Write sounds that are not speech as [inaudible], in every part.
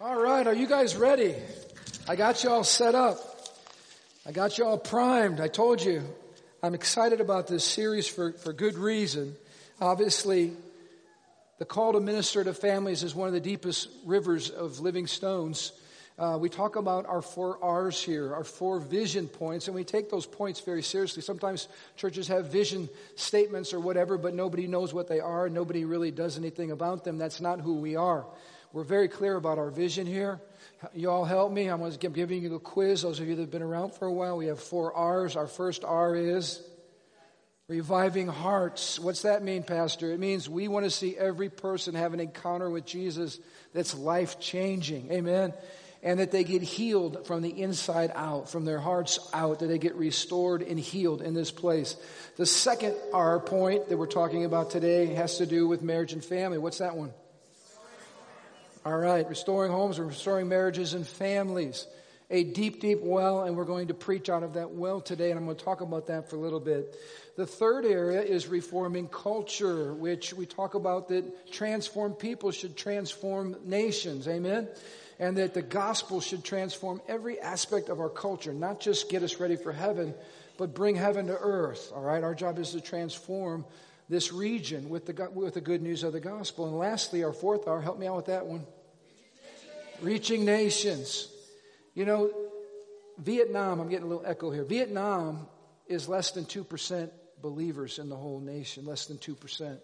All right, are you guys ready? I got you all set up. I got you all primed. I told you I'm excited about this series for, for good reason. Obviously, the call to minister to families is one of the deepest rivers of living stones. Uh, we talk about our four R's here, our four vision points, and we take those points very seriously. Sometimes churches have vision statements or whatever, but nobody knows what they are. Nobody really does anything about them. That's not who we are. We're very clear about our vision here. You all help me. I'm giving you a quiz. Those of you that have been around for a while, we have four R's. Our first R is reviving hearts. What's that mean, Pastor? It means we want to see every person have an encounter with Jesus that's life changing. Amen and that they get healed from the inside out, from their hearts out, that they get restored and healed in this place. The second R point that we're talking about today has to do with marriage and family. What's that one? All right, restoring homes and restoring marriages and families. A deep, deep well, and we're going to preach out of that well today, and I'm going to talk about that for a little bit. The third area is reforming culture, which we talk about that transform people should transform nations. Amen? and that the gospel should transform every aspect of our culture, not just get us ready for heaven, but bring heaven to earth. All right, our job is to transform this region with the with the good news of the gospel. And lastly, our fourth hour, help me out with that one. Reaching nations. You know, Vietnam, I'm getting a little echo here. Vietnam is less than 2% believers in the whole nation, less than 2%.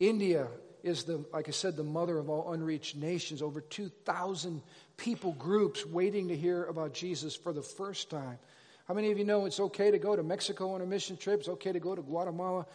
India is the, like I said, the mother of all unreached nations. Over 2,000 people groups waiting to hear about Jesus for the first time. How many of you know it's okay to go to Mexico on a mission trip? It's okay to go to Guatemala.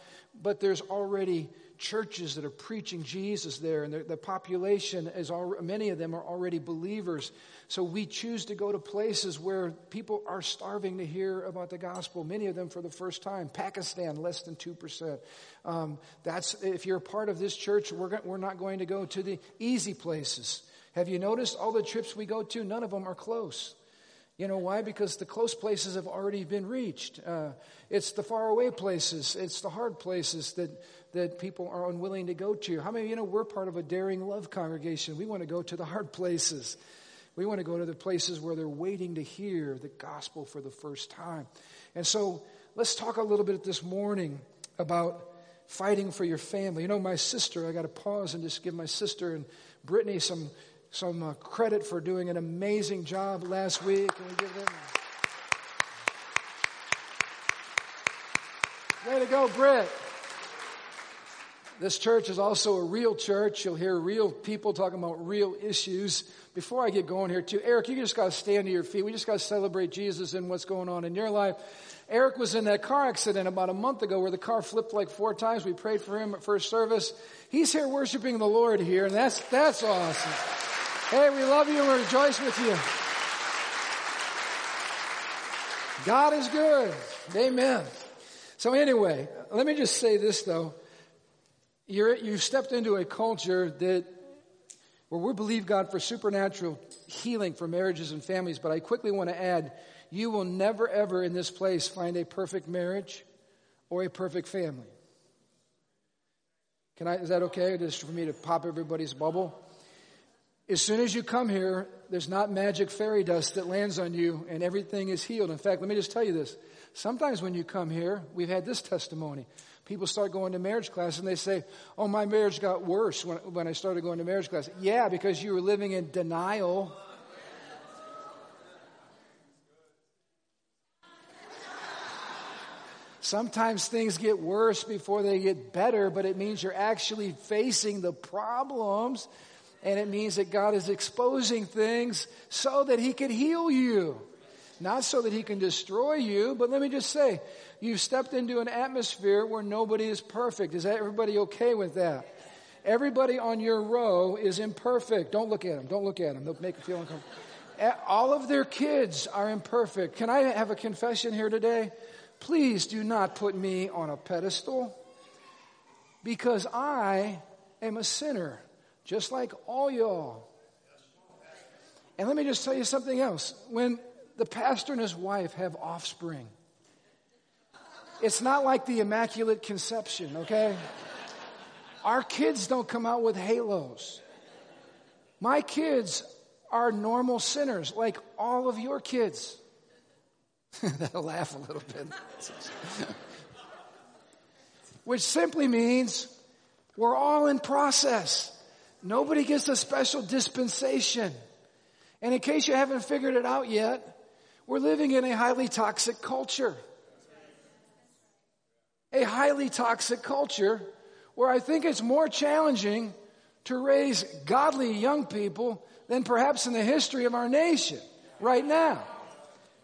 But there's already churches that are preaching Jesus there, and the, population is all, many of them are already believers. So we choose to go to places where people are starving to hear about the gospel. Many of them for the first time. Pakistan, less than two percent. Um, that's if you're a part of this church, we're we're not going to go to the easy places. Have you noticed all the trips we go to? None of them are close. You know why? Because the close places have already been reached. Uh, it's the faraway places, it's the hard places that, that people are unwilling to go to. How many you know we're part of a daring love congregation? We want to go to the hard places. We want to go to the places where they're waiting to hear the gospel for the first time. And so let's talk a little bit this morning about fighting for your family. You know, my sister, I got to pause and just give my sister and Brittany some some uh, credit for doing an amazing job last week. Can we give them? Way to go, Britt. This church is also a real church. You'll hear real people talking about real issues. Before I get going here too, Eric, you just got to stand to your feet. We just got to celebrate Jesus and what's going on in your life. Eric was in that car accident about a month ago where the car flipped like four times. We prayed for him at first service. He's here worshiping the Lord here and that's, that's awesome. Hey, we love you and we rejoice with you. God is good. Amen. So anyway, let me just say this though. You're, you've stepped into a culture that where we believe God for supernatural healing for marriages and families, but I quickly want to add, you will never ever in this place find a perfect marriage or a perfect family. Can I, is that okay? Just for me to pop everybody's bubble? As soon as you come here, there's not magic fairy dust that lands on you and everything is healed. In fact, let me just tell you this. Sometimes when you come here, we've had this testimony. People start going to marriage class and they say, Oh, my marriage got worse when, when I started going to marriage class. Yeah, because you were living in denial. Sometimes things get worse before they get better, but it means you're actually facing the problems and it means that God is exposing things so that He could heal you. Not so that He can destroy you, but let me just say, you've stepped into an atmosphere where nobody is perfect. Is everybody okay with that? Everybody on your row is imperfect. Don't look at them. Don't look at them. They'll make you feel uncomfortable. All of their kids are imperfect. Can I have a confession here today? Please do not put me on a pedestal because I am a sinner just like all y'all. And let me just tell you something else. When the pastor and his wife have offspring, it's not like the Immaculate Conception, okay? Our kids don't come out with halos. My kids are normal sinners, like all of your kids. [laughs] They'll laugh a little bit. [laughs] Which simply means we're all in process. Nobody gets a special dispensation. And in case you haven't figured it out yet, we're living in a highly toxic culture. A highly toxic culture where I think it's more challenging to raise godly young people than perhaps in the history of our nation right now.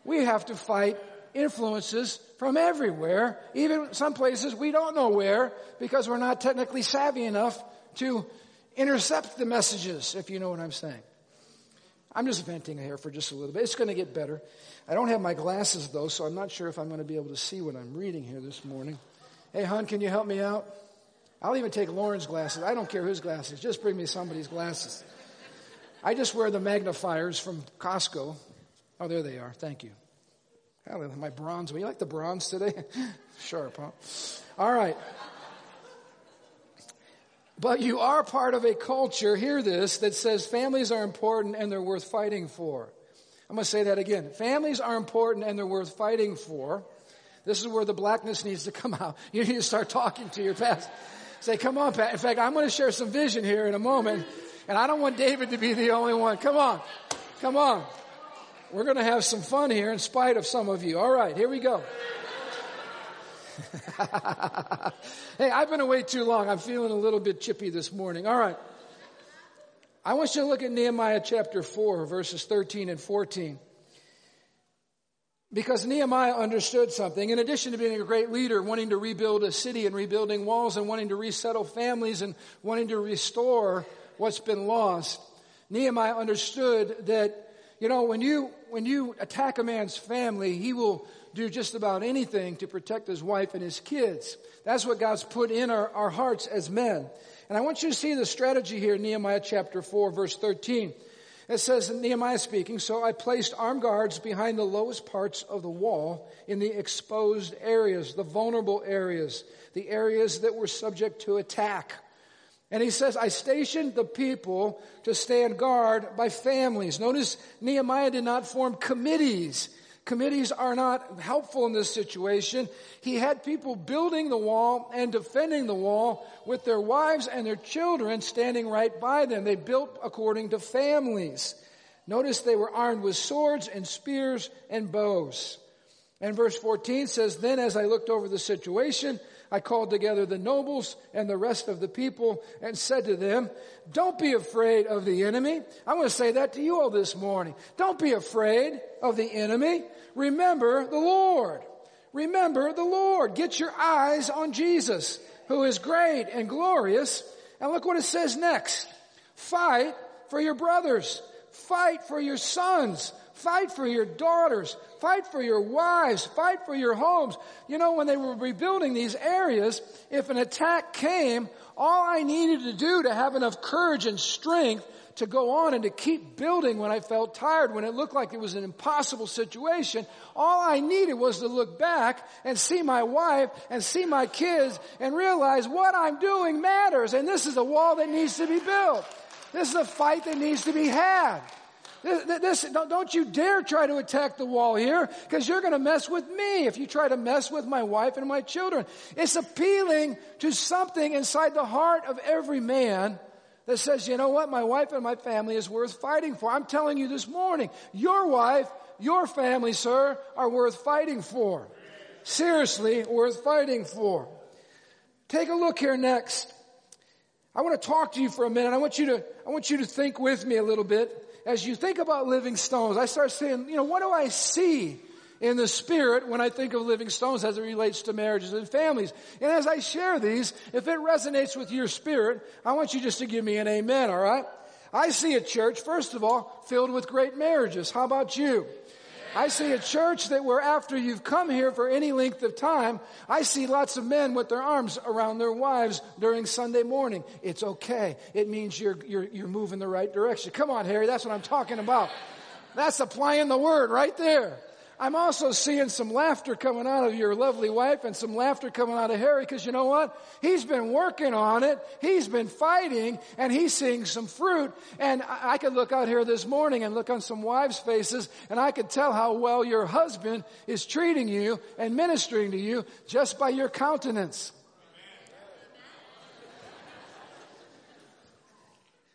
We have to fight influences from everywhere, even some places we don't know where because we're not technically savvy enough to intercept the messages, if you know what I'm saying. I'm just venting here for just a little bit. It's going to get better. I don't have my glasses though, so I'm not sure if I'm going to be able to see what I'm reading here this morning. Hey, hon, can you help me out? I'll even take Lauren's glasses. I don't care whose glasses. Just bring me somebody's glasses. I just wear the magnifiers from Costco. Oh, there they are. Thank you. My bronze. You like the bronze today? [laughs] Sharp, huh? All right. But you are part of a culture, hear this, that says families are important and they're worth fighting for. I'm going to say that again. Families are important and they're worth fighting for. This is where the blackness needs to come out. [laughs] You need to start talking to your past. Say, come on, Pat. In fact, I'm going to share some vision here in a moment. And I don't want David to be the only one. Come on. Come on. We're going to have some fun here in spite of some of you. All right, here we go. [laughs] hey, I've been away too long. I'm feeling a little bit chippy this morning. All right. I want you to look at Nehemiah chapter 4, verses 13 and 14. Because Nehemiah understood something. In addition to being a great leader, wanting to rebuild a city and rebuilding walls and wanting to resettle families and wanting to restore what's been lost, Nehemiah understood that, you know, when you, when you attack a man's family, he will do just about anything to protect his wife and his kids. That's what God's put in our, our hearts as men. And I want you to see the strategy here in Nehemiah chapter 4 verse 13. It says, Nehemiah speaking, so I placed armed guards behind the lowest parts of the wall in the exposed areas, the vulnerable areas, the areas that were subject to attack. And he says, I stationed the people to stand guard by families. Notice Nehemiah did not form committees. Committees are not helpful in this situation. He had people building the wall and defending the wall with their wives and their children standing right by them. They built according to families. Notice they were armed with swords and spears and bows. And verse 14 says, Then as I looked over the situation, I called together the nobles and the rest of the people and said to them, don't be afraid of the enemy. I want to say that to you all this morning. Don't be afraid of the enemy. Remember the Lord. Remember the Lord. Get your eyes on Jesus, who is great and glorious. And look what it says next. Fight for your brothers. Fight for your sons. Fight for your daughters. Fight for your wives. Fight for your homes. You know, when they were rebuilding these areas, if an attack came, all I needed to do to have enough courage and strength to go on and to keep building when I felt tired, when it looked like it was an impossible situation, all I needed was to look back and see my wife and see my kids and realize what I'm doing matters. And this is a wall that needs to be built. This is a fight that needs to be had. This, don't you dare try to attack the wall here because you're going to mess with me if you try to mess with my wife and my children. It's appealing to something inside the heart of every man that says, you know what, my wife and my family is worth fighting for. I'm telling you this morning, your wife, your family, sir, are worth fighting for. Seriously, worth fighting for. Take a look here next. I want to talk to you for a minute. I want you to, I want you to think with me a little bit as you think about living stones, I start saying, you know, what do I see in the spirit when I think of living stones as it relates to marriages and families? And as I share these, if it resonates with your spirit, I want you just to give me an amen, alright? I see a church, first of all, filled with great marriages. How about you? I see a church that where after you've come here for any length of time, I see lots of men with their arms around their wives during Sunday morning. It's okay. It means you're, you're, you're moving the right direction. Come on, Harry. That's what I'm talking about. That's applying the word right there. I'm also seeing some laughter coming out of your lovely wife and some laughter coming out of Harry because you know what? He's been working on it. He's been fighting and he's seeing some fruit. And I, I could look out here this morning and look on some wives' faces and I could tell how well your husband is treating you and ministering to you just by your countenance.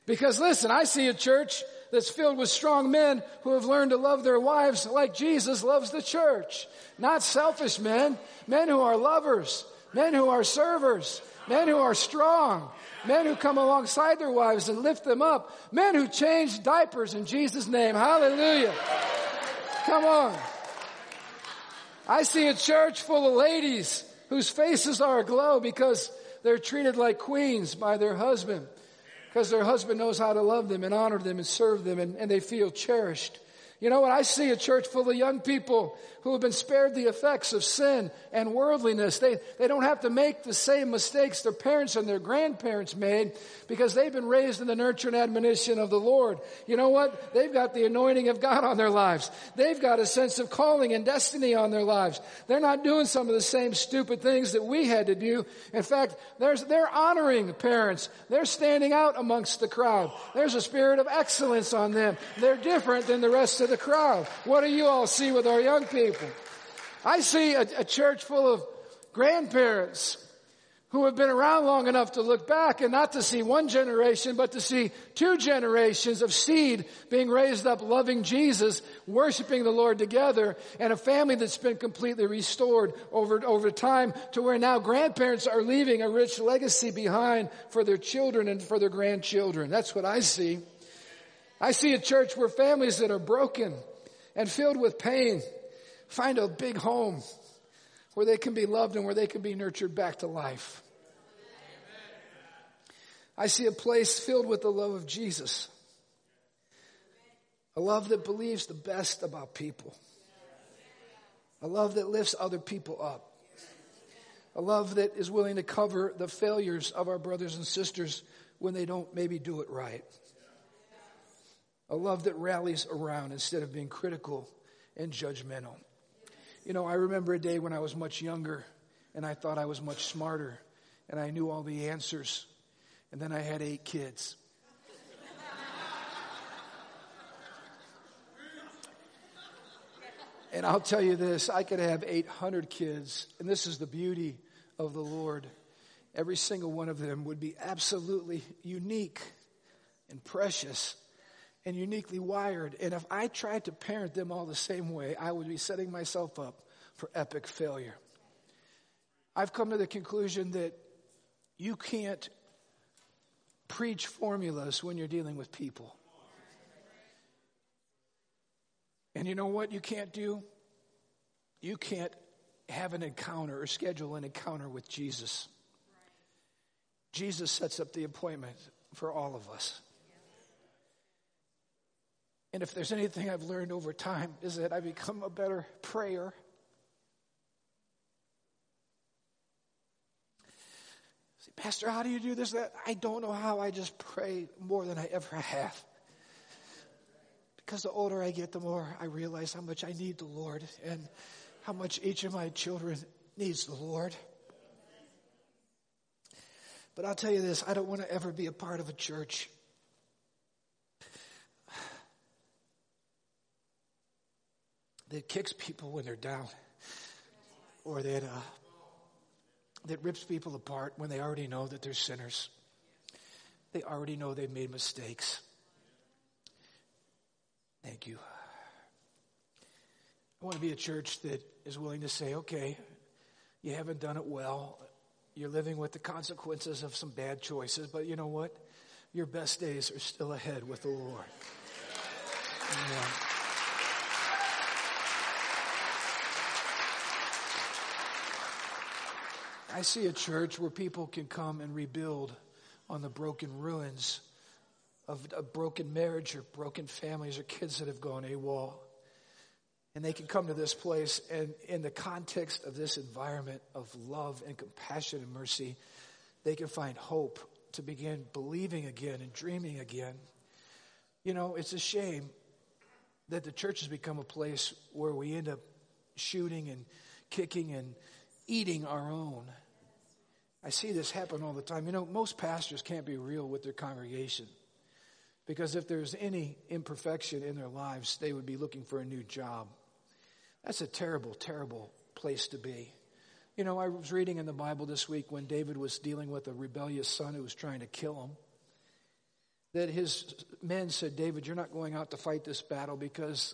Because listen, I see a church that's filled with strong men who have learned to love their wives like Jesus loves the church. Not selfish men, men who are lovers, men who are servers, men who are strong, men who come alongside their wives and lift them up, men who change diapers in Jesus' name. Hallelujah. Come on. I see a church full of ladies whose faces are aglow because they're treated like queens by their husband because their husband knows how to love them and honor them and serve them and, and they feel cherished. You know what? I see a church full of young people who have been spared the effects of sin and worldliness. They, they don't have to make the same mistakes their parents and their grandparents made because they've been raised in the nurture and admonition of the Lord. You know what? They've got the anointing of God on their lives. They've got a sense of calling and destiny on their lives. They're not doing some of the same stupid things that we had to do. In fact, there's, they're honoring parents. They're standing out amongst the crowd. There's a spirit of excellence on them. They're different than the rest of the crowd. What do you all see with our young people? people. I see a, a church full of grandparents who have been around long enough to look back and not to see one generation, but to see two generations of seed being raised up loving Jesus, worshiping the Lord together, and a family that's been completely restored over, over time to where now grandparents are leaving a rich legacy behind for their children and for their grandchildren. That's what I see. I see a church where families that are broken and filled with pain find a big home where they can be loved and where they can be nurtured back to life. I see a place filled with the love of Jesus. A love that believes the best about people. A love that lifts other people up. A love that is willing to cover the failures of our brothers and sisters when they don't maybe do it right. A love that rallies around instead of being critical and judgmental. You know, I remember a day when I was much younger and I thought I was much smarter and I knew all the answers. And then I had eight kids. and I'll tell you this I could have 800 kids, and this is the beauty of the Lord. Every single one of them would be absolutely unique and precious and uniquely wired. And if I tried to parent them all the same way, I would be setting myself up for epic failure. I've come to the conclusion that you can't preach formulas when you're dealing with people. And you know what you can't do? You can't have an encounter or schedule an encounter with Jesus. Jesus sets up the appointment for all of us. And if there's anything I've learned over time, is that I become a better prayer. Say, Pastor, how do you do this? That I don't know how. I just pray more than I ever have. Because the older I get, the more I realize how much I need the Lord and how much each of my children needs the Lord. But I'll tell you this I don't want to ever be a part of a church that kicks people when they're down or that, uh, that rips people apart when they already know that they're sinners. They already know they've made mistakes. Thank you. I want to be a church that is willing to say, okay, you haven't done it well. You're living with the consequences of some bad choices, but you know what? Your best days are still ahead with the Lord. Yeah. I see a church where people can come and rebuild on the broken ruins of a broken marriage or broken families or kids that have gone AWOL. And they can come to this place and in the context of this environment of love and compassion and mercy, they can find hope to begin believing again and dreaming again. You know, it's a shame that the church has become a place where we end up shooting and kicking and eating our own. I see this happen all the time. You know, most pastors can't be real with their congregation because if there's any imperfection in their lives, they would be looking for a new job. That's a terrible, terrible place to be. You know, I was reading in the Bible this week when David was dealing with a rebellious son who was trying to kill him. That his men said, David, you're not going out to fight this battle because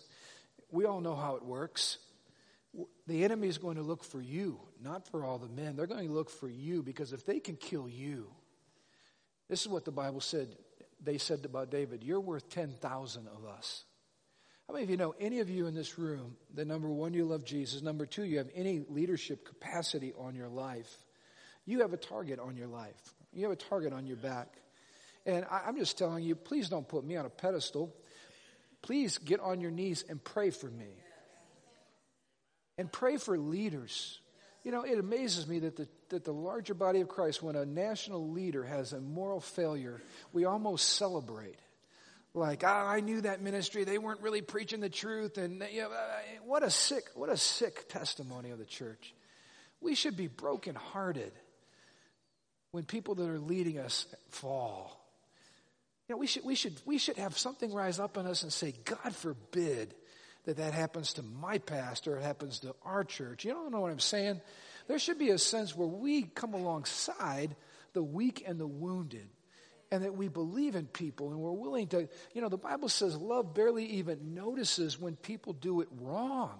we all know how it works. The enemy is going to look for you, not for all the men. They're going to look for you because if they can kill you, this is what the Bible said. They said about David, You're worth 10,000 of us. How many of you know any of you in this room that number one, you love Jesus, number two, you have any leadership capacity on your life? You have a target on your life, you have a target on your back. And I, I'm just telling you, please don't put me on a pedestal. Please get on your knees and pray for me and pray for leaders. You know, it amazes me that the, that the larger body of Christ, when a national leader has a moral failure, we almost celebrate. Like, oh, I knew that ministry. They weren't really preaching the truth. And, you know, uh, what a sick, what a sick testimony of the church. We should be brokenhearted when people that are leading us fall. You know, we should, we should, we should have something rise up in us and say, God forbid that that happens to my pastor it happens to our church. You don't know what I'm saying? There should be a sense where we come alongside the weak and the wounded and that we believe in people and we're willing to, you know, the Bible says love barely even notices when people do it wrong.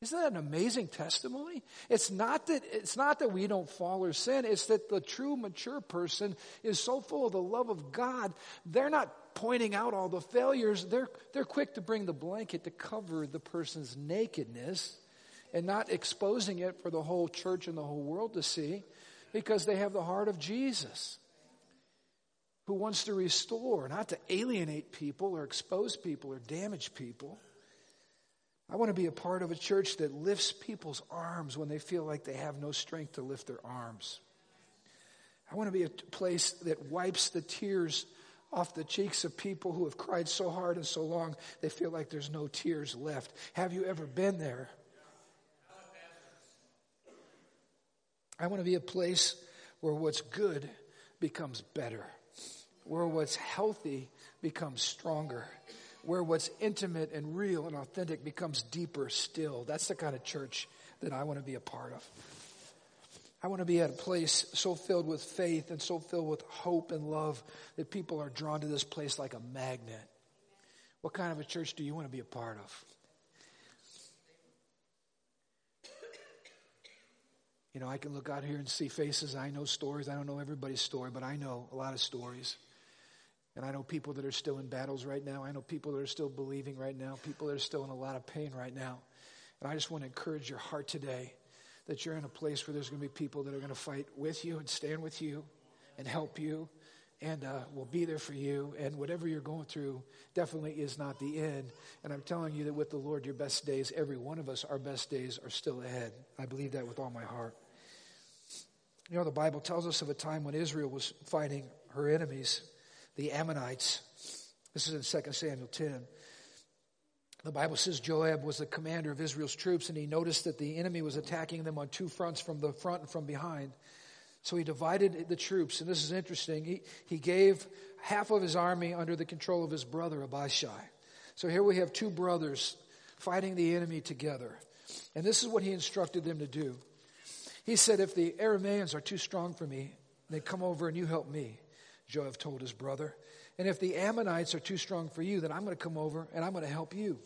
Isn't that an amazing testimony? It's not that, it's not that we don't fall or sin. It's that the true mature person is so full of the love of God, they're not pointing out all the failures, they're, they're quick to bring the blanket to cover the person's nakedness and not exposing it for the whole church and the whole world to see because they have the heart of Jesus who wants to restore, not to alienate people or expose people or damage people. I want to be a part of a church that lifts people's arms when they feel like they have no strength to lift their arms. I want to be a place that wipes the tears off the cheeks of people who have cried so hard and so long they feel like there's no tears left. Have you ever been there? I want to be a place where what's good becomes better, where what's healthy becomes stronger, where what's intimate and real and authentic becomes deeper still. That's the kind of church that I want to be a part of. I want to be at a place so filled with faith and so filled with hope and love that people are drawn to this place like a magnet. What kind of a church do you want to be a part of? You know, I can look out here and see faces. I know stories. I don't know everybody's story, but I know a lot of stories. And I know people that are still in battles right now. I know people that are still believing right now, people that are still in a lot of pain right now. And I just want to encourage your heart today that you're in a place where there's going to be people that are going to fight with you and stand with you and help you and uh, will be there for you. And whatever you're going through definitely is not the end. And I'm telling you that with the Lord, your best days, every one of us, our best days are still ahead. I believe that with all my heart. You know, the Bible tells us of a time when Israel was fighting her enemies, the Ammonites. This is in 2 Samuel 10. The Bible says Joab was the commander of Israel's troops and he noticed that the enemy was attacking them on two fronts from the front and from behind. So he divided the troops, and this is interesting. He, he gave half of his army under the control of his brother Abishai. So here we have two brothers fighting the enemy together. And this is what he instructed them to do. He said, If the Arameans are too strong for me, then come over and you help me, Joab told his brother. And if the Ammonites are too strong for you, then I'm going to come over and I'm going to help you.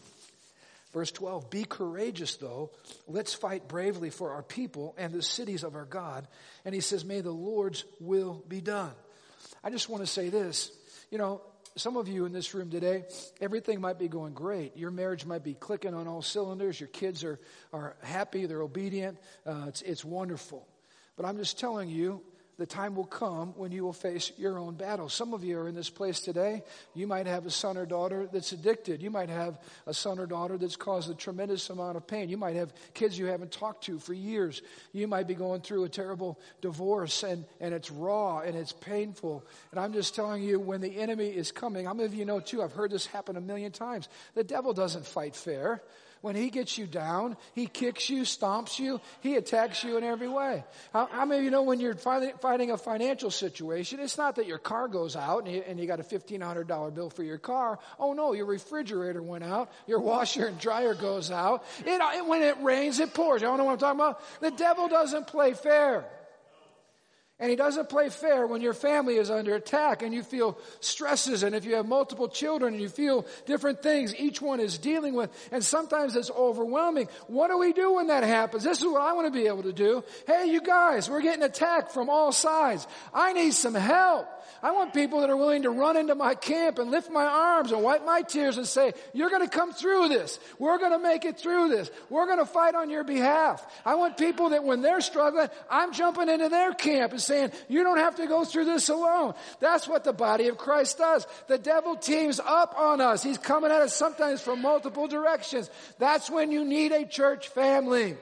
Verse 12, be courageous though. Let's fight bravely for our people and the cities of our God. And he says, may the Lord's will be done. I just want to say this. You know, some of you in this room today, everything might be going great. Your marriage might be clicking on all cylinders. Your kids are, are happy. They're obedient. Uh, it's, it's wonderful. But I'm just telling you, the time will come when you will face your own battle. Some of you are in this place today. You might have a son or daughter that's addicted. You might have a son or daughter that's caused a tremendous amount of pain. You might have kids you haven't talked to for years. You might be going through a terrible divorce and, and it's raw and it's painful. And I'm just telling you, when the enemy is coming, how many of you know too, I've heard this happen a million times. The devil doesn't fight fair. When he gets you down, he kicks you, stomps you, he attacks you in every way. How, how many of you know when you're fighting, a financial situation, it's not that your car goes out and you, and you got a $1,500 bill for your car. Oh no, your refrigerator went out, your washer and dryer goes out. It, it, when it rains, it pours. Y'all know what I'm talking about? The devil doesn't play fair. And he doesn't play fair when your family is under attack and you feel stresses and if you have multiple children and you feel different things each one is dealing with and sometimes it's overwhelming. What do we do when that happens? This is what I want to be able to do. Hey, you guys, we're getting attacked from all sides. I need some help. I want people that are willing to run into my camp and lift my arms and wipe my tears and say, you're going to come through this. We're going to make it through this. We're going to fight on your behalf. I want people that when they're struggling, I'm jumping into their camp and saying, you don't have to go through this alone. That's what the body of Christ does. The devil teams up on us. He's coming at us sometimes from multiple directions. That's when you need a church family.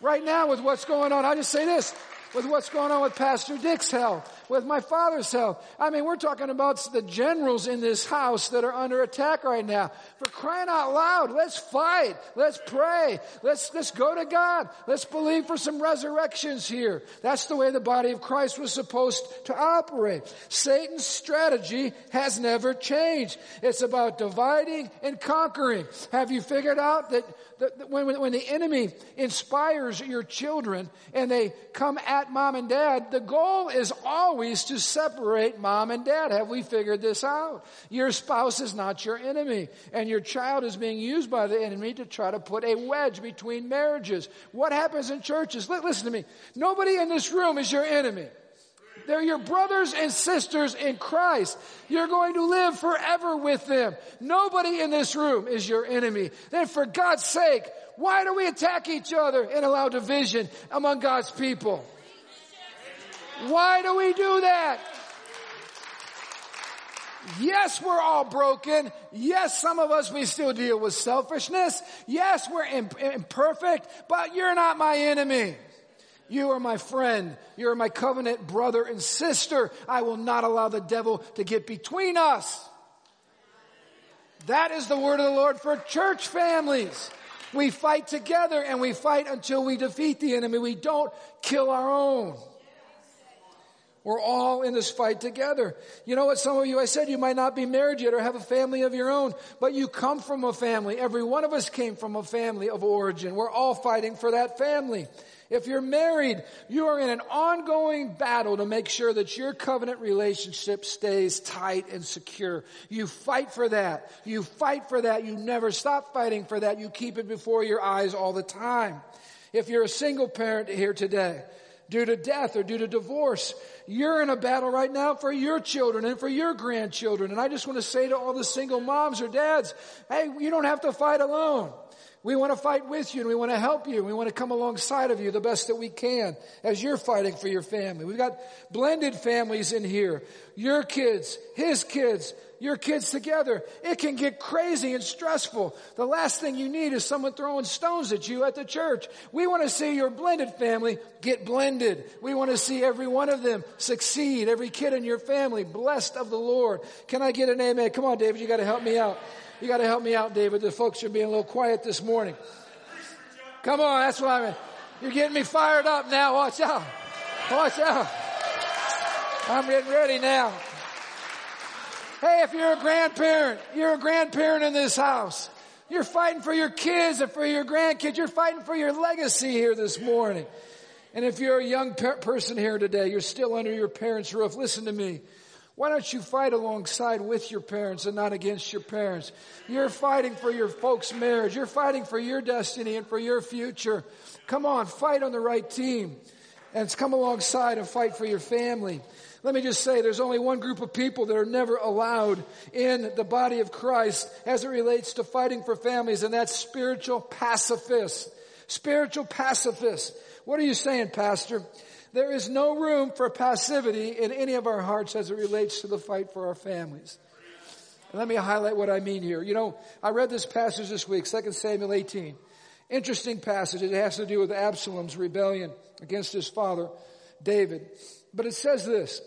Right now with what's going on, I'll just say this, with what's going on with Pastor Dick's health with my father's health. I mean, we're talking about the generals in this house that are under attack right now. For crying out loud, let's fight. Let's pray. Let's, let's go to God. Let's believe for some resurrections here. That's the way the body of Christ was supposed to operate. Satan's strategy has never changed. It's about dividing and conquering. Have you figured out that, that when, when the enemy inspires your children and they come at mom and dad, the goal is always always to separate mom and dad. Have we figured this out? Your spouse is not your enemy, and your child is being used by the enemy to try to put a wedge between marriages. What happens in churches? Listen to me. Nobody in this room is your enemy. They're your brothers and sisters in Christ. You're going to live forever with them. Nobody in this room is your enemy. Then for God's sake, why do we attack each other and allow division among God's people? Why do we do that? Yes, we're all broken. Yes, some of us, we still deal with selfishness. Yes, we're imperfect, but you're not my enemy. You are my friend. You're my covenant brother and sister. I will not allow the devil to get between us. That is the word of the Lord for church families. We fight together and we fight until we defeat the enemy. We don't kill our own. We're all in this fight together. You know what? Some of you, I said you might not be married yet or have a family of your own, but you come from a family. Every one of us came from a family of origin. We're all fighting for that family. If you're married, you are in an ongoing battle to make sure that your covenant relationship stays tight and secure. You fight for that. You fight for that. You never stop fighting for that. You keep it before your eyes all the time. If you're a single parent here today, due to death or due to divorce. You're in a battle right now for your children and for your grandchildren. And I just want to say to all the single moms or dads, hey, you don't have to fight alone. We want to fight with you and we want to help you. We want to come alongside of you the best that we can as you're fighting for your family. We've got blended families in here. Your kids, his kids, your kids together. It can get crazy and stressful. The last thing you need is someone throwing stones at you at the church. We want to see your blended family get blended. We want to see every one of them succeed. Every kid in your family blessed of the Lord. Can I get an amen? Come on, David, you got to help me out. You got to help me out, David. The folks are being a little quiet this morning. Come on, that's what I mean. You're getting me fired up now. Watch out. Watch out. I'm getting ready now. Hey, if you're a grandparent, you're a grandparent in this house. You're fighting for your kids and for your grandkids. You're fighting for your legacy here this morning. And if you're a young person here today, you're still under your parents' roof, listen to me. Why don't you fight alongside with your parents and not against your parents? You're fighting for your folks' marriage. You're fighting for your destiny and for your future. Come on, fight on the right team. And come alongside and fight for your family. Let me just say there's only one group of people that are never allowed in the body of Christ as it relates to fighting for families, and that's spiritual pacifists. Spiritual pacifists. What are you saying, Pastor? There is no room for passivity in any of our hearts as it relates to the fight for our families. And let me highlight what I mean here. You know, I read this passage this week, 2 Samuel 18. Interesting passage. It has to do with Absalom's rebellion against his father, David. But it says this,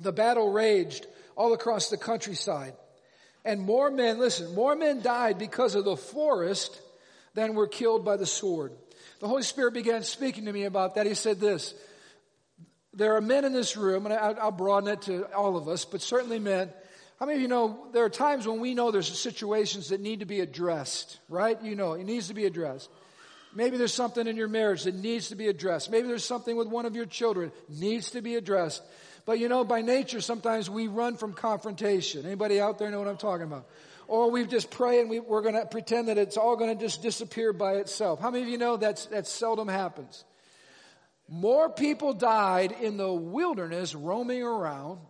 the battle raged all across the countryside. And more men, listen, more men died because of the forest than were killed by the sword. The Holy Spirit began speaking to me about that. He said this, there are men in this room, and I'll broaden it to all of us, but certainly men. How many of you know there are times when we know there's situations that need to be addressed, right? You know, it needs to be addressed. Maybe there's something in your marriage that needs to be addressed. Maybe there's something with one of your children needs to be addressed. But you know, by nature, sometimes we run from confrontation. Anybody out there know what I'm talking about? Or we just pray and we, are going to pretend that it's all going to just disappear by itself. How many of you know that's, that seldom happens? More people died in the wilderness roaming around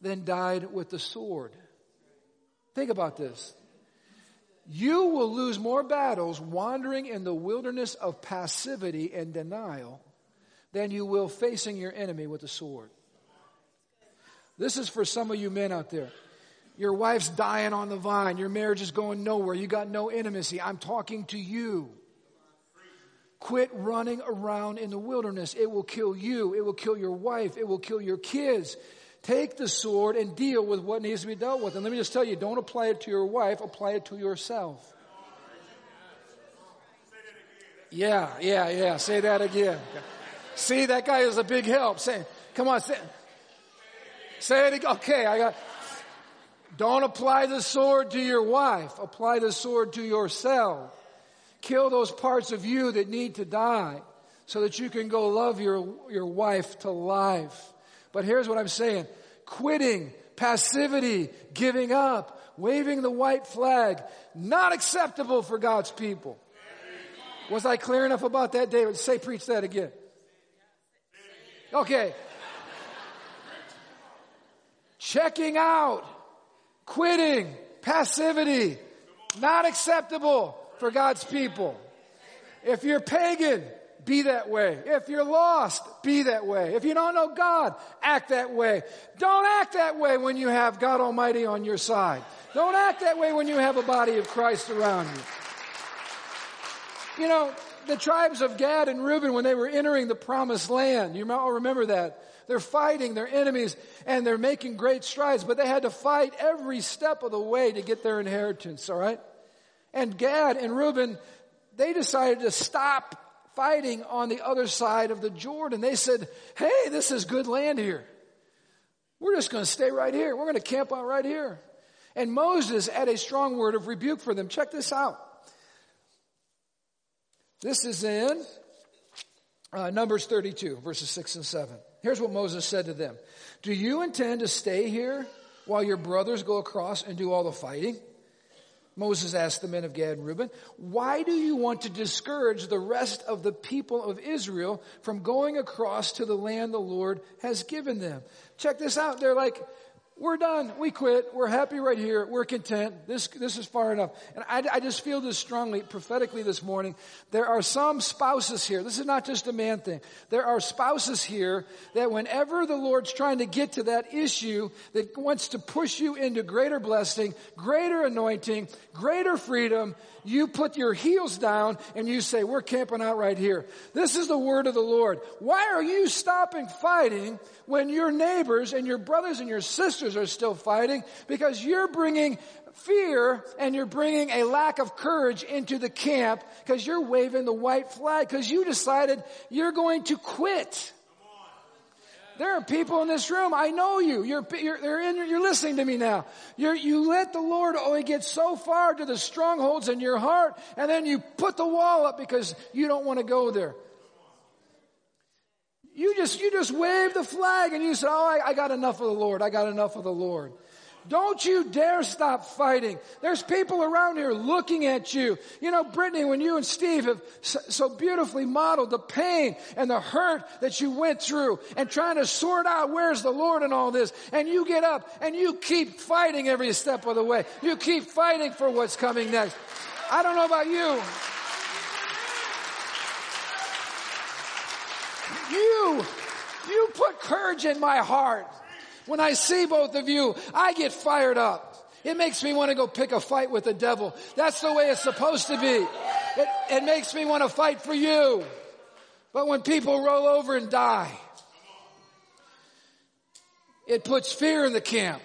than died with the sword. Think about this. You will lose more battles wandering in the wilderness of passivity and denial than you will facing your enemy with a sword. This is for some of you men out there. Your wife's dying on the vine. Your marriage is going nowhere. You got no intimacy. I'm talking to you. Quit running around in the wilderness. It will kill you. It will kill your wife. It will kill your kids. Take the sword and deal with what needs to be dealt with. And let me just tell you, don't apply it to your wife, apply it to yourself. Yeah, yeah, yeah. Say that again. See, that guy is a big help. Say, come on, say, say it again. Okay, I got. Don't apply the sword to your wife. Apply the sword to yourself. Kill those parts of you that need to die so that you can go love your, your wife to life. But here's what I'm saying. Quitting, passivity, giving up, waving the white flag, not acceptable for God's people. Was I clear enough about that, David? Say, preach that again. Okay. Checking out, quitting, passivity, not acceptable for God's people. If you're pagan, be that way. If you're lost, be that way. If you don't know God, act that way. Don't act that way when you have God Almighty on your side. Don't act that way when you have a body of Christ around you. You know, the tribes of Gad and Reuben, when they were entering the promised land, you all remember that. They're fighting their enemies and they're making great strides, but they had to fight every step of the way to get their inheritance, alright? And Gad and Reuben, they decided to stop fighting on the other side of the Jordan. They said, hey, this is good land here. We're just going to stay right here. We're going to camp out right here. And Moses had a strong word of rebuke for them. Check this out. This is in uh, Numbers 32, verses 6 and 7. Here's what Moses said to them. Do you intend to stay here while your brothers go across and do all the fighting? Moses asked the men of Gad and Reuben, why do you want to discourage the rest of the people of Israel from going across to the land the Lord has given them? Check this out. They're like, we're done. We quit. We're happy right here. We're content. This, this is far enough. And I, I just feel this strongly, prophetically this morning. There are some spouses here. This is not just a man thing. There are spouses here that whenever the Lord's trying to get to that issue that wants to push you into greater blessing, greater anointing, greater freedom, you put your heels down and you say, we're camping out right here. This is the word of the Lord. Why are you stopping fighting when your neighbors and your brothers and your sisters are still fighting? Because you're bringing fear and you're bringing a lack of courage into the camp because you're waving the white flag because you decided you're going to quit. There are people in this room. I know you. You're, you're, in, you're listening to me now. You're, you let the Lord only get so far to the strongholds in your heart, and then you put the wall up because you don't want to go there. You just, you just wave the flag and you say, oh, I, I got enough of the Lord. I got enough of the Lord. Don't you dare stop fighting. There's people around here looking at you. You know, Brittany, when you and Steve have so beautifully modeled the pain and the hurt that you went through and trying to sort out where's the Lord in all this. And you get up and you keep fighting every step of the way. You keep fighting for what's coming next. I don't know about you. You, you put courage in my heart. When I see both of you, I get fired up. It makes me want to go pick a fight with the devil. That's the way it's supposed to be. It, it makes me want to fight for you. But when people roll over and die, it puts fear in the camp.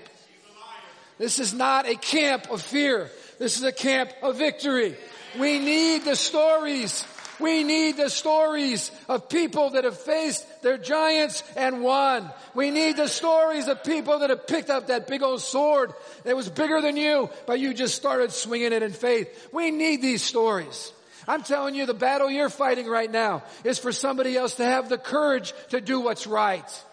This is not a camp of fear. This is a camp of victory. We need the stories. We need the stories of people that have faced their giants and won. We need the stories of people that have picked up that big old sword that was bigger than you, but you just started swinging it in faith. We need these stories. I'm telling you, the battle you're fighting right now is for somebody else to have the courage to do what's right.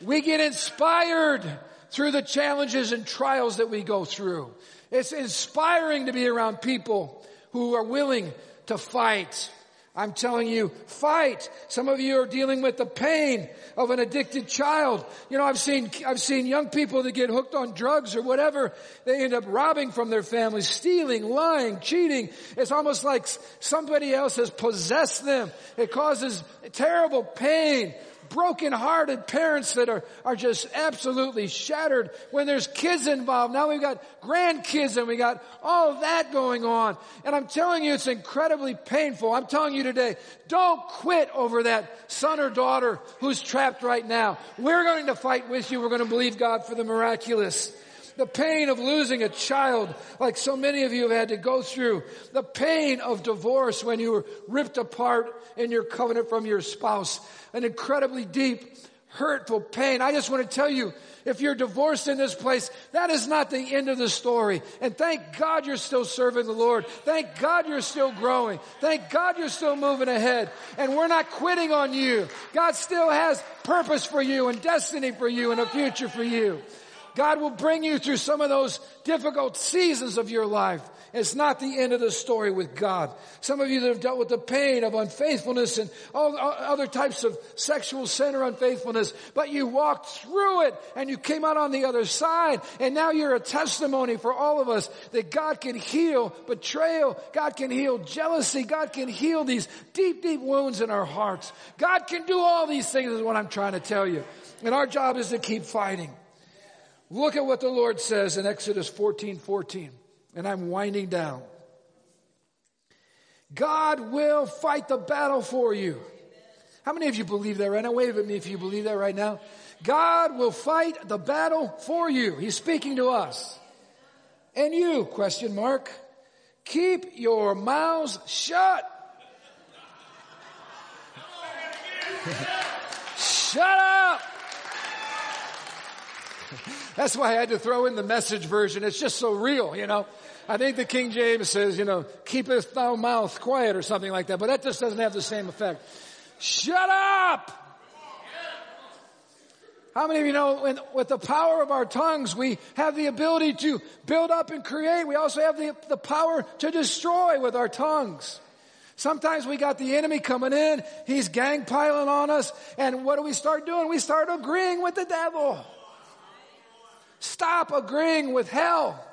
We get inspired through the challenges and trials that we go through. It's inspiring to be around people who are willing to fight. I'm telling you, fight. Some of you are dealing with the pain of an addicted child. You know, I've seen, I've seen young people that get hooked on drugs or whatever. They end up robbing from their families, stealing, lying, cheating. It's almost like somebody else has possessed them. It causes terrible pain broken-hearted parents that are, are just absolutely shattered when there's kids involved. Now we've got grandkids and we got all that going on. And I'm telling you, it's incredibly painful. I'm telling you today, don't quit over that son or daughter who's trapped right now. We're going to fight with you. We're going to believe God for the miraculous the pain of losing a child like so many of you have had to go through, the pain of divorce when you were ripped apart in your covenant from your spouse, an incredibly deep, hurtful pain. I just want to tell you, if you're divorced in this place, that is not the end of the story. And thank God you're still serving the Lord. Thank God you're still growing. Thank God you're still moving ahead. And we're not quitting on you. God still has purpose for you and destiny for you and a future for you. God will bring you through some of those difficult seasons of your life. It's not the end of the story with God. Some of you that have dealt with the pain of unfaithfulness and all other types of sexual sin or unfaithfulness, but you walked through it and you came out on the other side and now you're a testimony for all of us that God can heal betrayal. God can heal jealousy. God can heal these deep, deep wounds in our hearts. God can do all these things is what I'm trying to tell you. And our job is to keep fighting. Look at what the Lord says in Exodus 14, 14. And I'm winding down. God will fight the battle for you. How many of you believe that right now? Wave at me if you believe that right now. God will fight the battle for you. He's speaking to us. And you, question mark, keep your mouths shut. [laughs] shut up. [laughs] That's why I had to throw in the message version. It's just so real, you know. I think the King James says, you know, keepeth thou mouth quiet or something like that, but that just doesn't have the same effect. Shut up! How many of you know when, with the power of our tongues, we have the ability to build up and create. We also have the, the power to destroy with our tongues. Sometimes we got the enemy coming in. He's gang piling on us. And what do we start doing? We start agreeing with the devil. Stop agreeing with hell.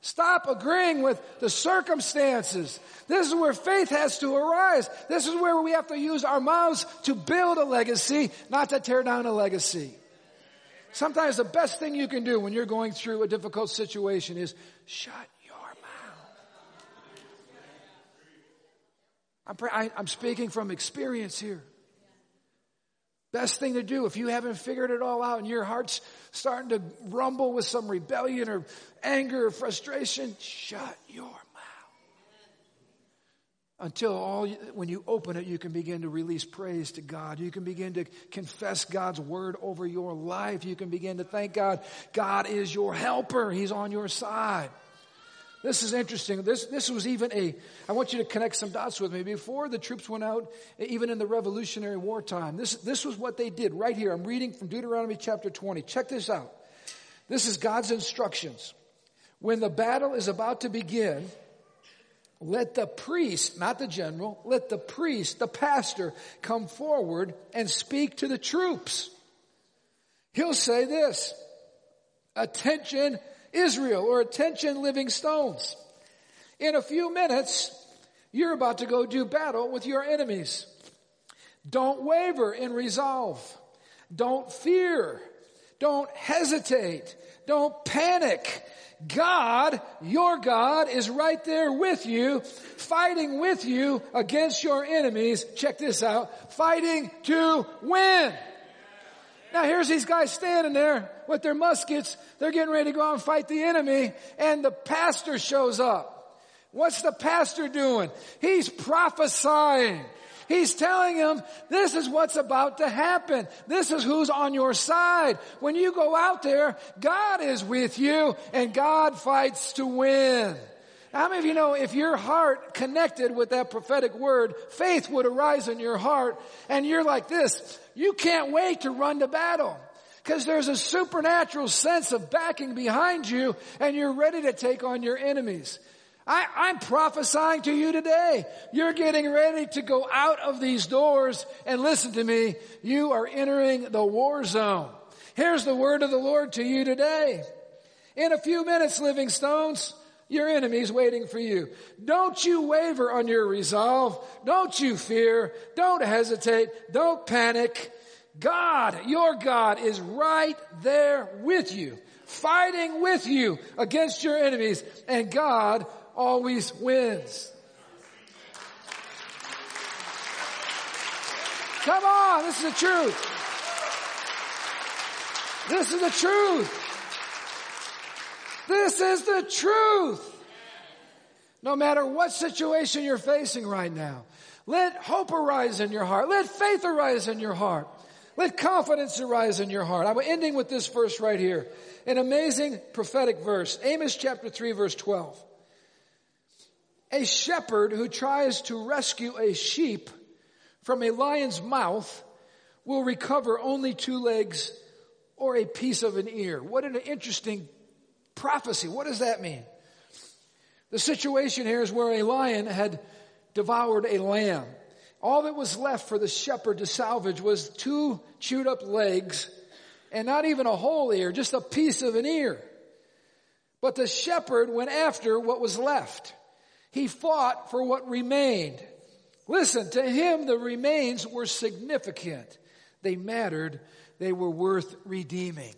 Stop agreeing with the circumstances. This is where faith has to arise. This is where we have to use our mouths to build a legacy, not to tear down a legacy. Sometimes the best thing you can do when you're going through a difficult situation is shut your mouth. I'm, I'm speaking from experience here. Best thing to do if you haven't figured it all out and your heart's starting to rumble with some rebellion or anger or frustration, shut your mouth. Until all, when you open it, you can begin to release praise to God. You can begin to confess God's word over your life. You can begin to thank God. God is your helper. He's on your side. This is interesting. This, this was even a, I want you to connect some dots with me. Before the troops went out, even in the Revolutionary War time, this, this was what they did right here. I'm reading from Deuteronomy chapter 20. Check this out. This is God's instructions. When the battle is about to begin, let the priest, not the general, let the priest, the pastor, come forward and speak to the troops. He'll say this, attention Israel or attention living stones. In a few minutes, you're about to go do battle with your enemies. Don't waver in resolve. Don't fear. Don't hesitate. Don't panic. God, your God, is right there with you, fighting with you against your enemies. Check this out. Fighting to win. Now here's these guys standing there with their muskets. They're getting ready to go out and fight the enemy and the pastor shows up. What's the pastor doing? He's prophesying. He's telling him, this is what's about to happen. This is who's on your side. When you go out there, God is with you and God fights to win. How many of you know if your heart connected with that prophetic word, faith would arise in your heart and you're like this, you can't wait to run to battle. Because there's a supernatural sense of backing behind you and you're ready to take on your enemies. I, am prophesying to you today. You're getting ready to go out of these doors and listen to me. You are entering the war zone. Here's the word of the Lord to you today. In a few minutes, living stones, your enemy's waiting for you. Don't you waver on your resolve. Don't you fear. Don't hesitate. Don't panic. God, your God is right there with you, fighting with you against your enemies, and God always wins. Come on, this is the truth. This is the truth. This is the truth. No matter what situation you're facing right now, let hope arise in your heart. Let faith arise in your heart. Let confidence arise in your heart. I'm ending with this verse right here. An amazing prophetic verse. Amos chapter 3 verse 12. A shepherd who tries to rescue a sheep from a lion's mouth will recover only two legs or a piece of an ear. What an interesting prophecy. What does that mean? The situation here is where a lion had devoured a lamb. All that was left for the shepherd to salvage was two chewed up legs and not even a whole ear, just a piece of an ear. But the shepherd went after what was left. He fought for what remained. Listen, to him the remains were significant. They mattered. They were worth redeeming.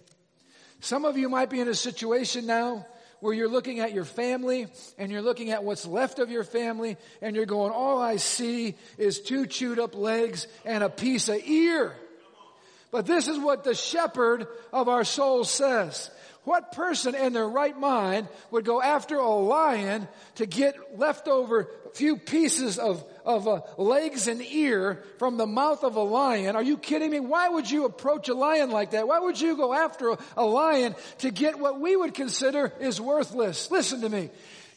Some of you might be in a situation now where you're looking at your family and you're looking at what's left of your family and you're going, all I see is two chewed up legs and a piece of ear. But this is what the shepherd of our soul says. What person in their right mind would go after a lion to get leftover few pieces of, of uh, legs and ear from the mouth of a lion? Are you kidding me? Why would you approach a lion like that? Why would you go after a, a lion to get what we would consider is worthless? Listen to me.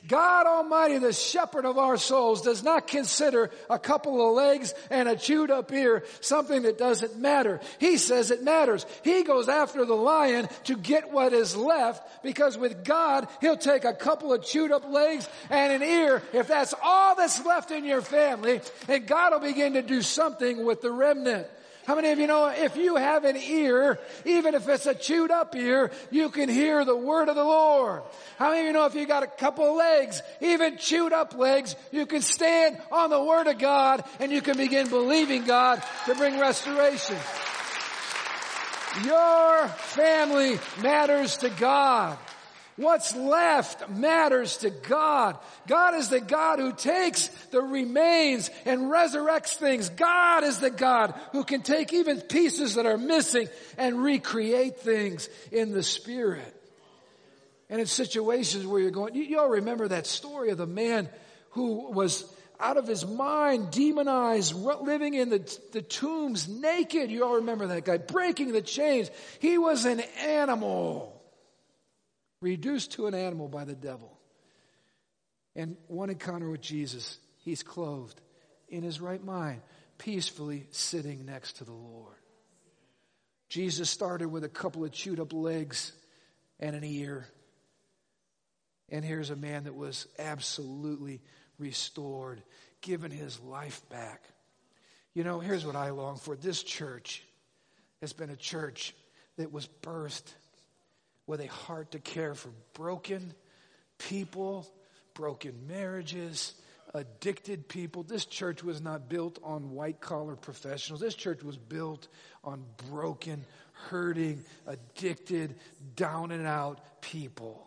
God Almighty, the shepherd of our souls, does not consider a couple of legs and a chewed up ear something that doesn't matter. He says it matters. He goes after the lion to get what is left because with God, He'll take a couple of chewed up legs and an ear if that's all that's left in your family and God will begin to do something with the remnant. How many of you know if you have an ear, even if it's a chewed up ear, you can hear the word of the Lord? How many of you know if you got a couple legs, even chewed up legs, you can stand on the word of God and you can begin believing God to bring restoration. Your family matters to God. What's left matters to God. God is the God who takes the remains and resurrects things. God is the God who can take even pieces that are missing and recreate things in the Spirit. And in situations where you're going, you, you all remember that story of the man who was out of his mind, demonized, living in the, the tombs naked. You all remember that guy, breaking the chains. He was an animal reduced to an animal by the devil. And one encounter with Jesus, he's clothed in his right mind, peacefully sitting next to the Lord. Jesus started with a couple of chewed up legs and an ear. And here's a man that was absolutely restored, given his life back. You know, here's what I long for. This church has been a church that was birthed with a heart to care for broken people, broken marriages, addicted people. This church was not built on white collar professionals. This church was built on broken, hurting, addicted, down and out people.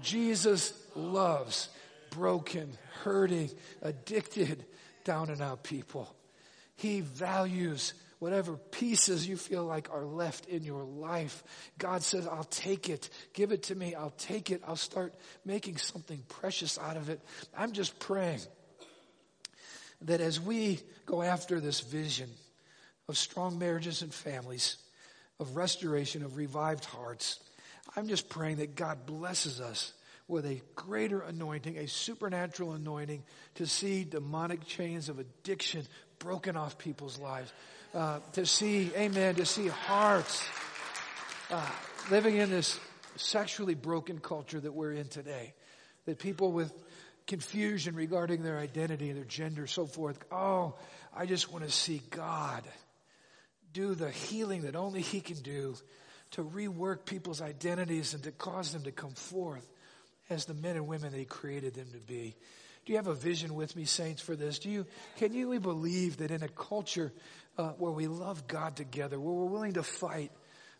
Jesus loves broken, hurting, addicted, down and out people. He values whatever pieces you feel like are left in your life. God says, I'll take it. Give it to me. I'll take it. I'll start making something precious out of it. I'm just praying that as we go after this vision of strong marriages and families, of restoration, of revived hearts, I'm just praying that God blesses us with a greater anointing, a supernatural anointing to see demonic chains of addiction broken off people's lives. Uh, to see, amen, to see hearts uh, living in this sexually broken culture that we're in today. That people with confusion regarding their identity, their gender, so forth. Oh, I just want to see God do the healing that only He can do to rework people's identities and to cause them to come forth as the men and women He created them to be. Do you have a vision with me, saints, for this? Do you, can you believe that in a culture uh, where we love God together, where we're willing to fight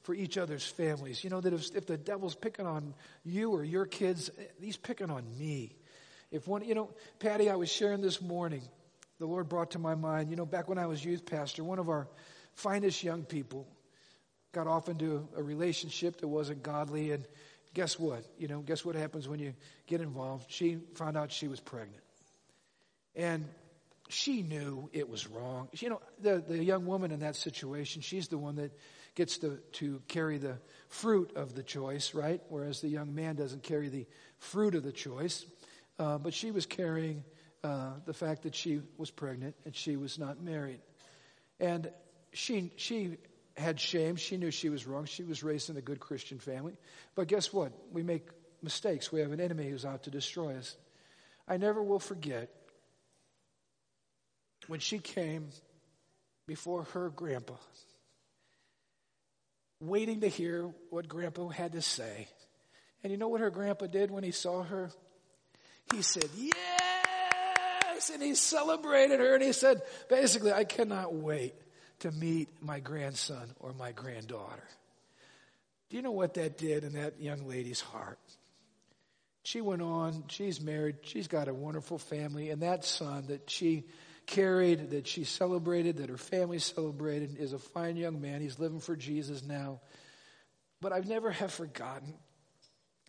for each other's families, you know, that if, if the devil's picking on you or your kids, he's picking on me. If one, you know, Patty, I was sharing this morning, the Lord brought to my mind, you know, back when I was youth pastor, one of our finest young people got off into a relationship that wasn't godly and guess what? You know, guess what happens when you get involved? She found out she was pregnant. And she knew it was wrong. You know, the, the young woman in that situation, she's the one that gets to, to carry the fruit of the choice, right? Whereas the young man doesn't carry the fruit of the choice. Uh, but she was carrying uh, the fact that she was pregnant and she was not married. And she, she had shame. She knew she was wrong. She was raised in a good Christian family. But guess what? We make mistakes. We have an enemy who's out to destroy us. I never will forget when she came before her grandpa, waiting to hear what grandpa had to say. And you know what her grandpa did when he saw her? He said, Yes! And he celebrated her and he said, basically, I cannot wait to meet my grandson or my granddaughter. Do you know what that did in that young lady's heart? She went on, she's married, she's got a wonderful family, and that son that she carried, that she celebrated, that her family celebrated, is a fine young man. He's living for Jesus now. But I've never have forgotten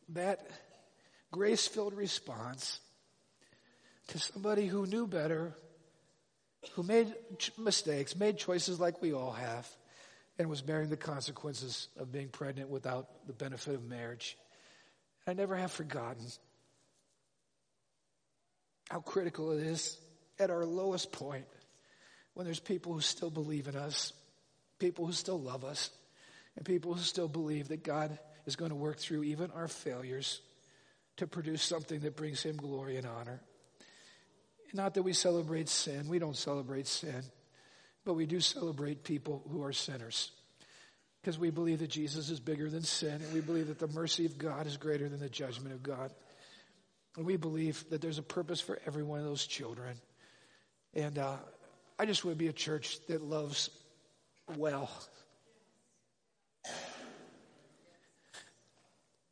that grace filled response to somebody who knew better, who made mistakes, made choices like we all have, and was bearing the consequences of being pregnant without the benefit of marriage. I never have forgotten how critical it is at our lowest point when there's people who still believe in us, people who still love us, and people who still believe that God is going to work through even our failures to produce something that brings Him glory and honor. Not that we celebrate sin, we don't celebrate sin, but we do celebrate people who are sinners. Because we believe that Jesus is bigger than sin, and we believe that the mercy of God is greater than the judgment of God. And we believe that there's a purpose for every one of those children. And uh, I just want to be a church that loves well. I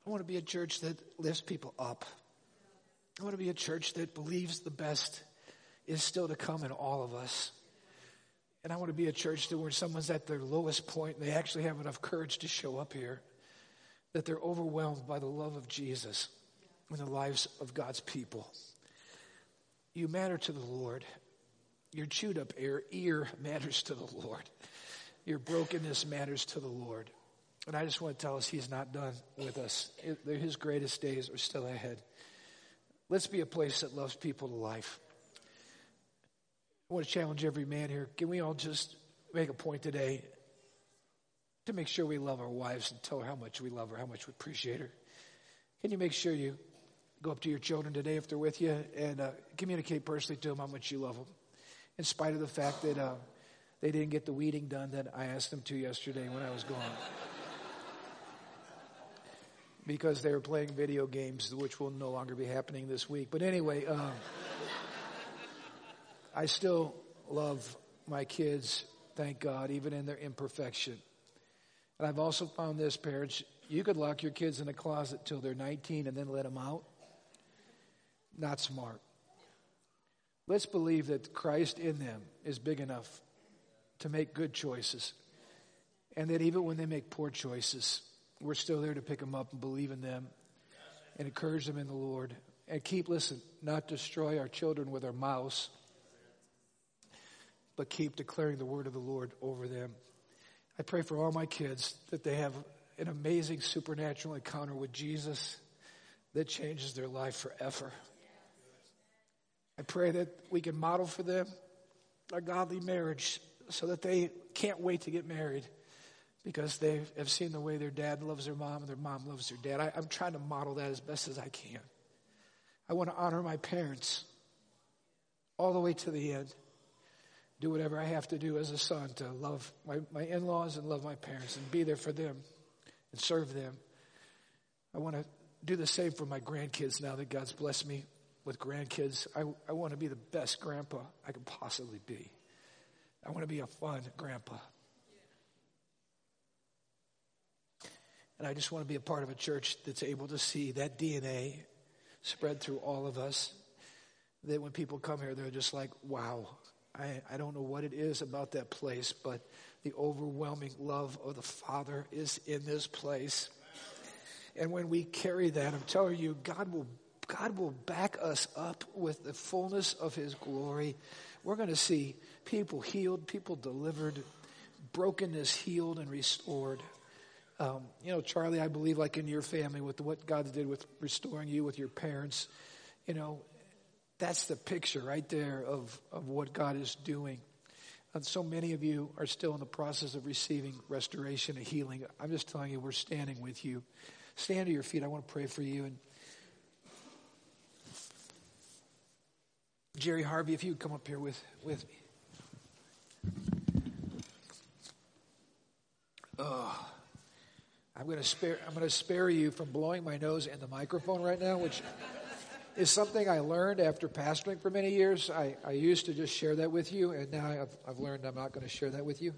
want to be a church that lifts people up. I want to be a church that believes the best is still to come in all of us. And I want to be a church that where someone's at their lowest point and they actually have enough courage to show up here, that they're overwhelmed by the love of Jesus in the lives of God's people. You matter to the Lord. Your chewed up ear, ear matters to the Lord. Your brokenness matters to the Lord. And I just want to tell us He's not done with us. His greatest days are still ahead. Let's be a place that loves people to life. I want to challenge every man here. Can we all just make a point today to make sure we love our wives and tell her how much we love her, how much we appreciate her? Can you make sure you go up to your children today if they're with you and uh, communicate personally to them how much you love them, in spite of the fact that uh, they didn't get the weeding done that I asked them to yesterday when I was gone. because they were playing video games, which will no longer be happening this week. But anyway, um, I still love my kids, thank God, even in their imperfection. And I've also found this, parents, you could lock your kids in a closet till they're 19 and then let them out. Not smart. Let's believe that Christ in them is big enough to make good choices. And that even when they make poor choices, we're still there to pick them up and believe in them and encourage them in the Lord. And keep, listen, not destroy our children with our mouths, but keep declaring the word of the Lord over them. I pray for all my kids that they have an amazing supernatural encounter with Jesus that changes their life forever. I pray that we can model for them a godly marriage so that they can't wait to get married because they have seen the way their dad loves their mom and their mom loves their dad. I, am trying to model that as best as I can. I want to honor my parents all the way to the end. Do whatever I have to do as a son to love my, my in laws and love my parents and be there for them and serve them. I want to do the same for my grandkids now that God's blessed me with grandkids. I, I want to be the best grandpa I can possibly be. I want to be a fun grandpa. And I just want to be a part of a church that's able to see that DNA spread through all of us. That when people come here, they're just like, wow, I, I don't know what it is about that place, but the overwhelming love of the Father is in this place. And when we carry that, I'm telling you, God will, God will back us up with the fullness of His glory. We're going to see people healed, people delivered, brokenness healed and restored. Um, you know, Charlie, I believe, like in your family, with what God did with restoring you with your parents, you know, that's the picture right there of, of what God is doing. And so many of you are still in the process of receiving restoration and healing. I'm just telling you, we're standing with you. Stand to your feet. I want to pray for you. And Jerry Harvey, if you would come up here with, with me. Oh. I'm going to spare, I'm going to spare you from blowing my nose in the microphone right now, which is something I learned after pastoring for many years. I, I used to just share that with you, and now I've, I've learned I'm not going to share that with you.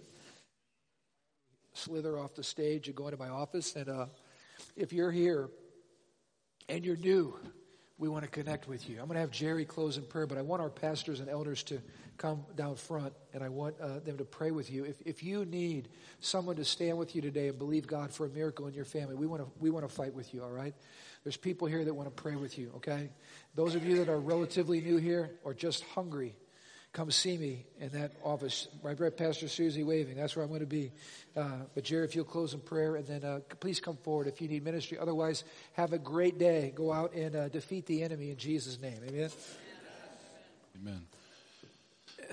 Slither off the stage and go into my office. And uh, if you're here and you're new, we want to connect with you. I'm going to have Jerry close in prayer, but I want our pastors and elders to come down front and I want uh, them to pray with you. If, if you need someone to stand with you today and believe God for a miracle in your family, we want to, we want to fight with you, all right? There's people here that want to pray with you, okay? Those of you that are relatively new here or just hungry, come see me in that office. My Pastor Susie waving. That's where I'm going to be. Uh, but Jerry, if you'll close in prayer, and then uh, please come forward if you need ministry. Otherwise, have a great day. Go out and uh, defeat the enemy in Jesus' name. Amen. Amen.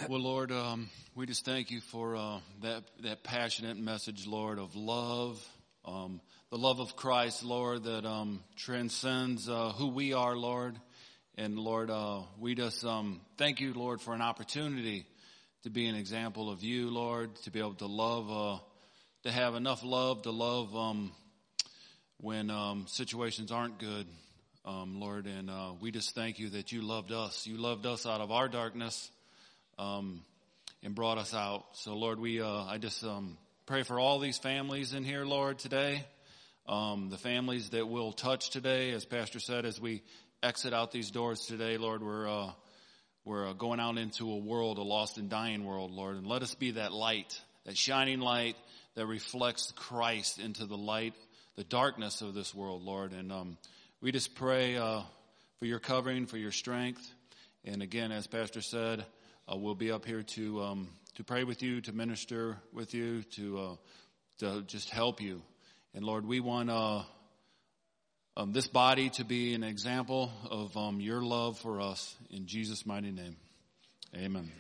Well, Lord, um, we just thank you for uh, that that passionate message, Lord, of love, um, the love of Christ, Lord, that um, transcends uh, who we are, Lord. And Lord, uh, we just um, thank you, Lord, for an opportunity to be an example of you, Lord, to be able to love, uh, to have enough love to love um, when um, situations aren't good, Lord. And uh, we just thank you that you loved us. You loved us out of our darkness um, and brought us out. So, Lord, we uh, I just um, pray for all these families in here, Lord, today. Um, the families that we'll touch today, as Pastor said, as we exit out these doors today, Lord, we're uh, we're uh, going out into a world, a lost and dying world, Lord, and let us be that light, that shining light that reflects Christ into the light, the darkness of this world, Lord. And um, we just pray uh, for your covering, for your strength, and again, as Pastor said uh, we'll be up here to um, to pray with you, to minister with you, to uh, to just help you. And Lord, we want uh, um, this body to be an example of um, your love for us. In Jesus' mighty name, Amen.